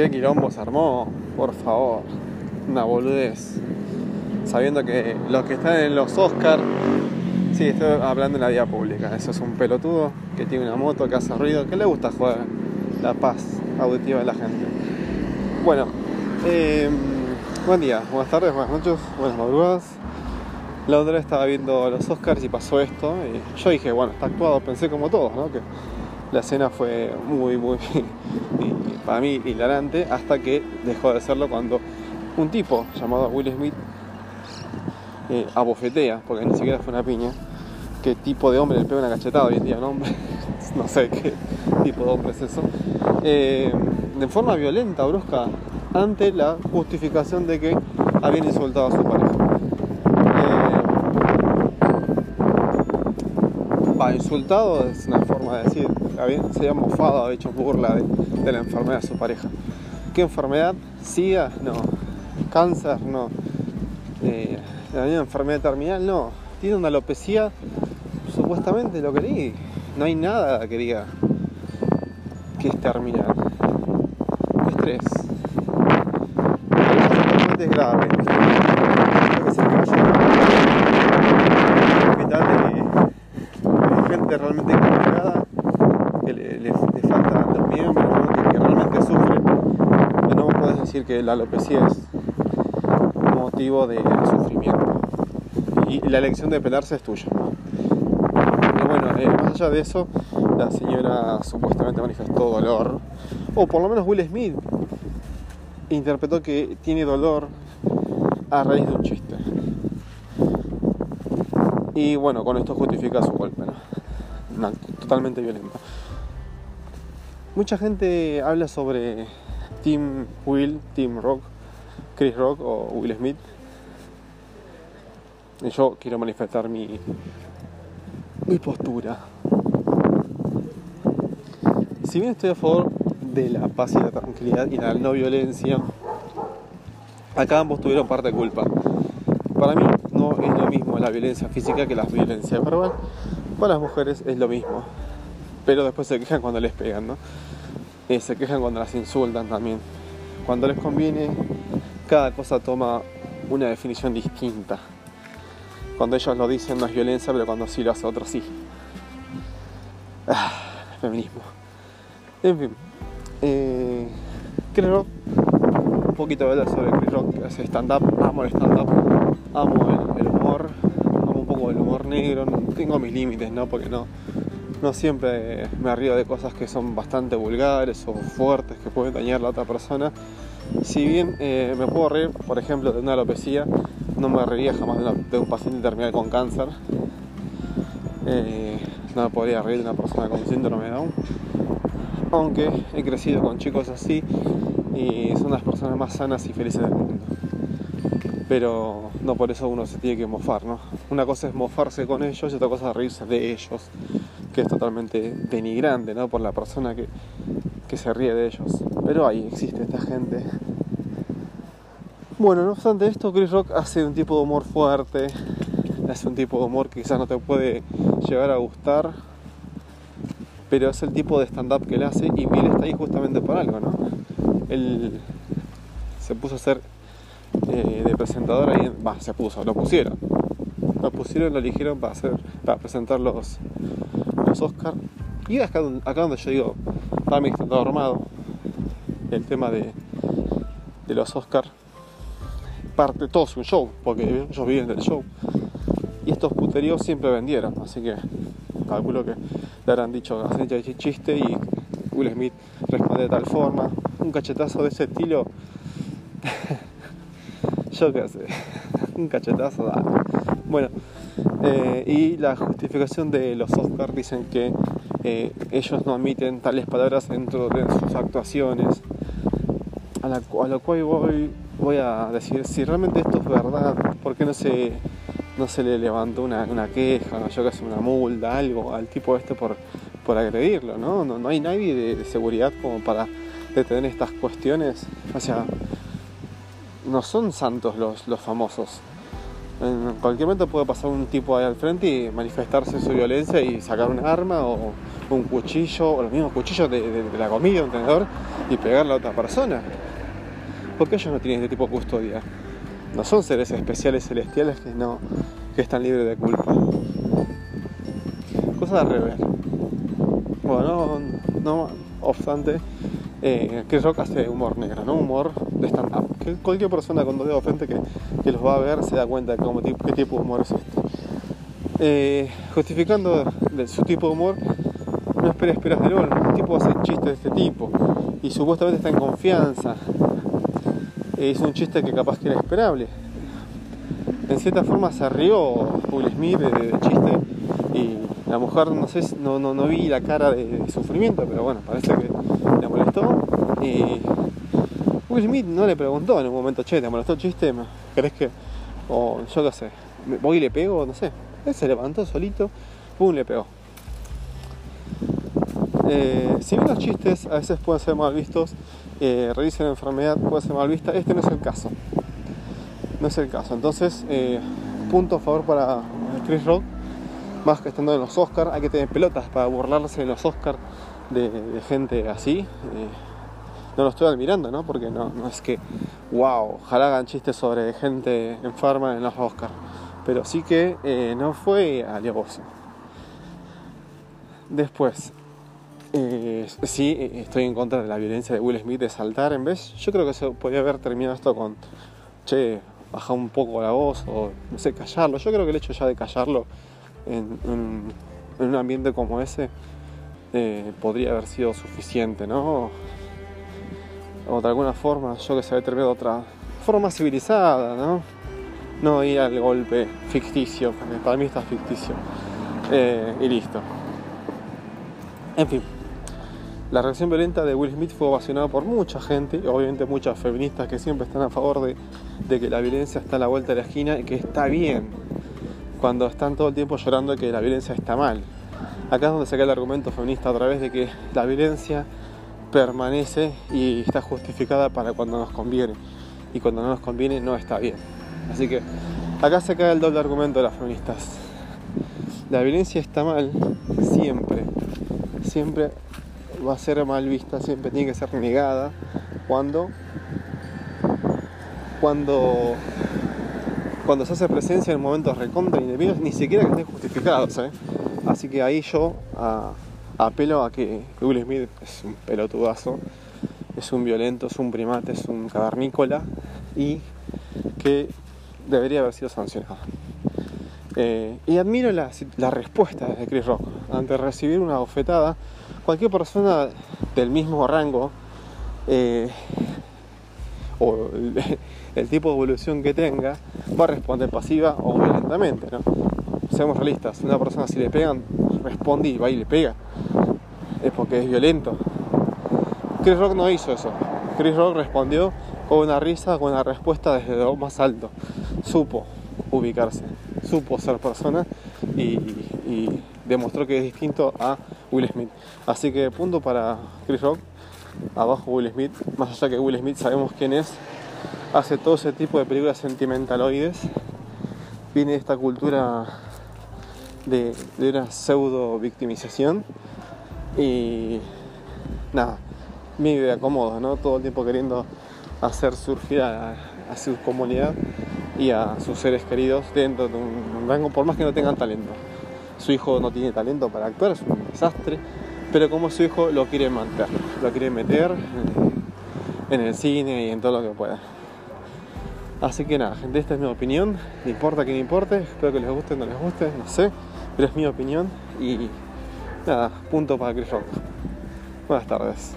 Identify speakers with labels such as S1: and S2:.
S1: qué quilombo se armó, por favor. Una boludez. Sabiendo que los que están en los Oscars, sí, estoy hablando en la vía pública. Eso es un pelotudo que tiene una moto que hace ruido, que le gusta jugar la paz auditiva de la gente. Bueno, eh, buen día, buenas tardes, buenas noches, buenas madrugadas. La otra estaba viendo los Oscars y pasó esto. Y yo dije, bueno, está actuado, pensé como todos, ¿no? Que la escena fue muy, muy, para mí, hilarante, hasta que dejó de serlo cuando un tipo llamado Will Smith eh, abofetea, porque ni siquiera fue una piña, qué tipo de hombre le pega una cachetada hoy en día, ¿no? no sé qué tipo de hombre es eso, eh, de forma violenta, brusca, ante la justificación de que habían insultado a su pareja. Eh, insultado es una forma de decir, se había mofado, había hecho burla de, la enfermedad de su pareja. ¿Qué enfermedad? ¿SIDA? No. ¿Cáncer? No. Eh, ¿La enfermedad terminal? No. Tiene una alopecia, supuestamente lo que leí. No hay nada que diga que es terminal. Estrés. Es grave. Es el hospital de realmente complicada que le, le, le faltan los miembros, que, realmente sufren. Pero no puedes decir que la alopecia es motivo de sufrimiento. Y la elección de pelarse es tuya. Y bueno, eh, más allá de eso, la señora supuestamente manifestó dolor, o por lo menos Will Smith interpretó que tiene dolor a raíz de un chiste. Y bueno, con esto justifica su golpe, totalmente violento. Mucha gente habla sobre Team Will, Team Rock, Chris Rock o Will Smith. Y yo quiero manifestar mi, mi postura. Si bien estoy a favor de la paz y la tranquilidad y la no violencia, acá ambos tuvieron parte de culpa. Para mí no es lo mismo la violencia física que la violencia verbal. Para las mujeres es lo mismo. Pero después se quejan cuando les pegan, ¿no? Eh, se quejan cuando las insultan también. Cuando les conviene, cada cosa toma una definición distinta. Cuando ellos lo dicen no es violencia, pero cuando sí lo hace otro sí. Ah, feminismo. En fin. Eh, Rock. Un poquito de sobre Chris Rock, que hace stand-up. Amo el stand-up. Amo el, el, humor. Amo un poco el humor negro. Tengo mis límites, ¿no? Porque no, no siempre me río de cosas que son bastante vulgares o fuertes que pueden dañar a la otra persona. Si bien eh, me puedo reír, por ejemplo, de una alopecia, no me reiría jamás de, un paciente terminal con cáncer. Eh, no me podría reír de una persona con síndrome de Down. Aunque he crecido con chicos así y son las personas más sanas y felices del mundo. Pero no por eso uno se tiene que mofar, ¿no? Una cosa es mofarse con ellos y otra cosa es reírse de ellos, que es totalmente denigrante, ¿no? Por la persona que, que se ríe de ellos. Pero ahí existe esta gente. Bueno, no obstante esto, Chris Rock hace un tipo de humor fuerte, hace un tipo de humor que quizás no te puede llegar a gustar, pero es el tipo de stand-up que él hace y Bill está ahí justamente por algo, ¿no? Él se puso a ser eh, de presentador ahí, va, se puso, lo pusieron. Lo pusieron, lo eligieron para hacer, para presentar los, los Oscars. Y acá, acá donde yo digo, para mí está armado el tema de, de los Oscars parte todo un show, porque ellos viven del show. Y estos puteríos siempre vendieron, así que calculo que le habrán dicho hacen chiste y Will Smith responde de tal forma. Un cachetazo de ese estilo, yo qué sé, un cachetazo, dale. Bueno, eh, y la justificación de los Oscars dicen que eh, ellos no admiten tales palabras dentro de sus actuaciones. A, lo cual voy, a decir, si realmente esto es verdad, ¿por qué no se, no se le levantó una, queja, yo que sé, una multa, algo al tipo este por, por agredirlo? ¿no? No, no hay nadie de, de seguridad como para detener estas cuestiones. O sea, no son santos los, los famosos. En cualquier momento puede pasar un tipo ahí al frente y manifestarse su violencia y sacar un arma o un cuchillo, o los mismos cuchillos de, la comida, un tenedor, y pegarle a otra persona. Porque ellos no tienen este tipo de custodia. No son seres especiales celestiales que no que están libres de culpa. Cosa de rever. Bueno, no, obstante, eh, Chris Rock hace humor negro, ¿no? Humor de stand-up. Que cualquier persona dos dedos frente que, que, los va a ver se da cuenta de cómo, qué tipo de humor es este. Eh, justificando de su tipo de humor, no esperes esperas de LOL. Un tipo hace chistes de este tipo y supuestamente está en confianza. E hizo un chiste que capaz que era esperable. En cierta forma se rió Will Smith del chiste y la mujer no sé, no, no, no vi la cara de, sufrimiento, pero bueno, parece que le molestó. Y Will Smith no le preguntó en un momento, che, ¿te molestó el chiste? ¿Crees que.? O yo qué sé, voy y le pego, no sé. Él se levantó solito, pum, le pegó. Eh, si bien los chistes a veces pueden ser mal vistos, eh, la enfermedad puede ser mal vista, este no es el caso. No es el caso. Entonces, eh, punto a favor para Chris Rock, más que estando en los Oscars, hay que tener pelotas para burlarse en los Oscars de, gente así. Eh, no lo estoy admirando, ¿no? Porque no, es que, wow, ojalá hagan chistes sobre gente enferma en los Oscars. Pero sí que no fue alevoso. Después, eh, sí, estoy en contra de la violencia de Will Smith de saltar en vez. Yo creo que se podría haber terminado esto con, che, baja un poco la voz o, no sé, callarlo. Yo creo que el hecho ya de callarlo en, un ambiente como ese eh, podría haber sido suficiente, ¿no? O de alguna forma, yo que se había terminado de otra forma civilizada, ¿no? No ir al golpe ficticio, para mí está ficticio. Eh, y listo. En fin. La reacción violenta de Will Smith fue ovacionada por mucha gente, obviamente muchas feministas que siempre están a favor de, que la violencia está a la vuelta de la esquina y que está bien, cuando están todo el tiempo llorando que la violencia está mal. Acá es donde saca el argumento feminista a través de que la violencia permanece y está justificada para cuando nos conviene y cuando no nos conviene no está bien. Así que acá se cae el doble argumento de las feministas. La violencia está mal siempre, siempre va a ser mal vista, siempre tiene que ser negada cuando cuando cuando se hace presencia en momentos recontra indebidos, ni siquiera que estén justificados. ¿eh? Así que ahí yo apelo a que Will Smith es un pelotudazo, es un violento, es un primate, es un cavernícola y que debería haber sido sancionado. Eh, y admiro la, la respuesta de Chris Rock ante recibir una bofetada cualquier persona del mismo rango eh, o el, tipo de evolución que tenga va a responder pasiva o violentamente, ¿no? Seamos realistas, una persona si le pegan, responde y va y le pega. Es porque es violento. Chris Rock no hizo eso. Chris Rock respondió con una risa, con una respuesta desde lo más alto. Supo ubicarse, supo ser persona y demostró que es distinto a Will Smith. Así que punto para Chris Rock, abajo Will Smith, más allá que Will Smith sabemos quién es, hace todo ese tipo de películas sentimentaloides, viene esta cultura de, una pseudo victimización. Y nada, vive acomodo, ¿no? Todo el tiempo queriendo hacer surgir a, su comunidad y a sus seres queridos dentro de un rango, por más que no tengan talento. Su hijo no tiene talento para actuar, es un desastre, pero como su hijo lo quiere mantener, lo quiere meter en el cine y en todo lo que pueda. Así que nada, gente, esta es mi opinión. No importa que no importe, espero que les guste o no les guste, no sé, pero es mi opinión y nada, punto para Chris Rock. Buenas tardes.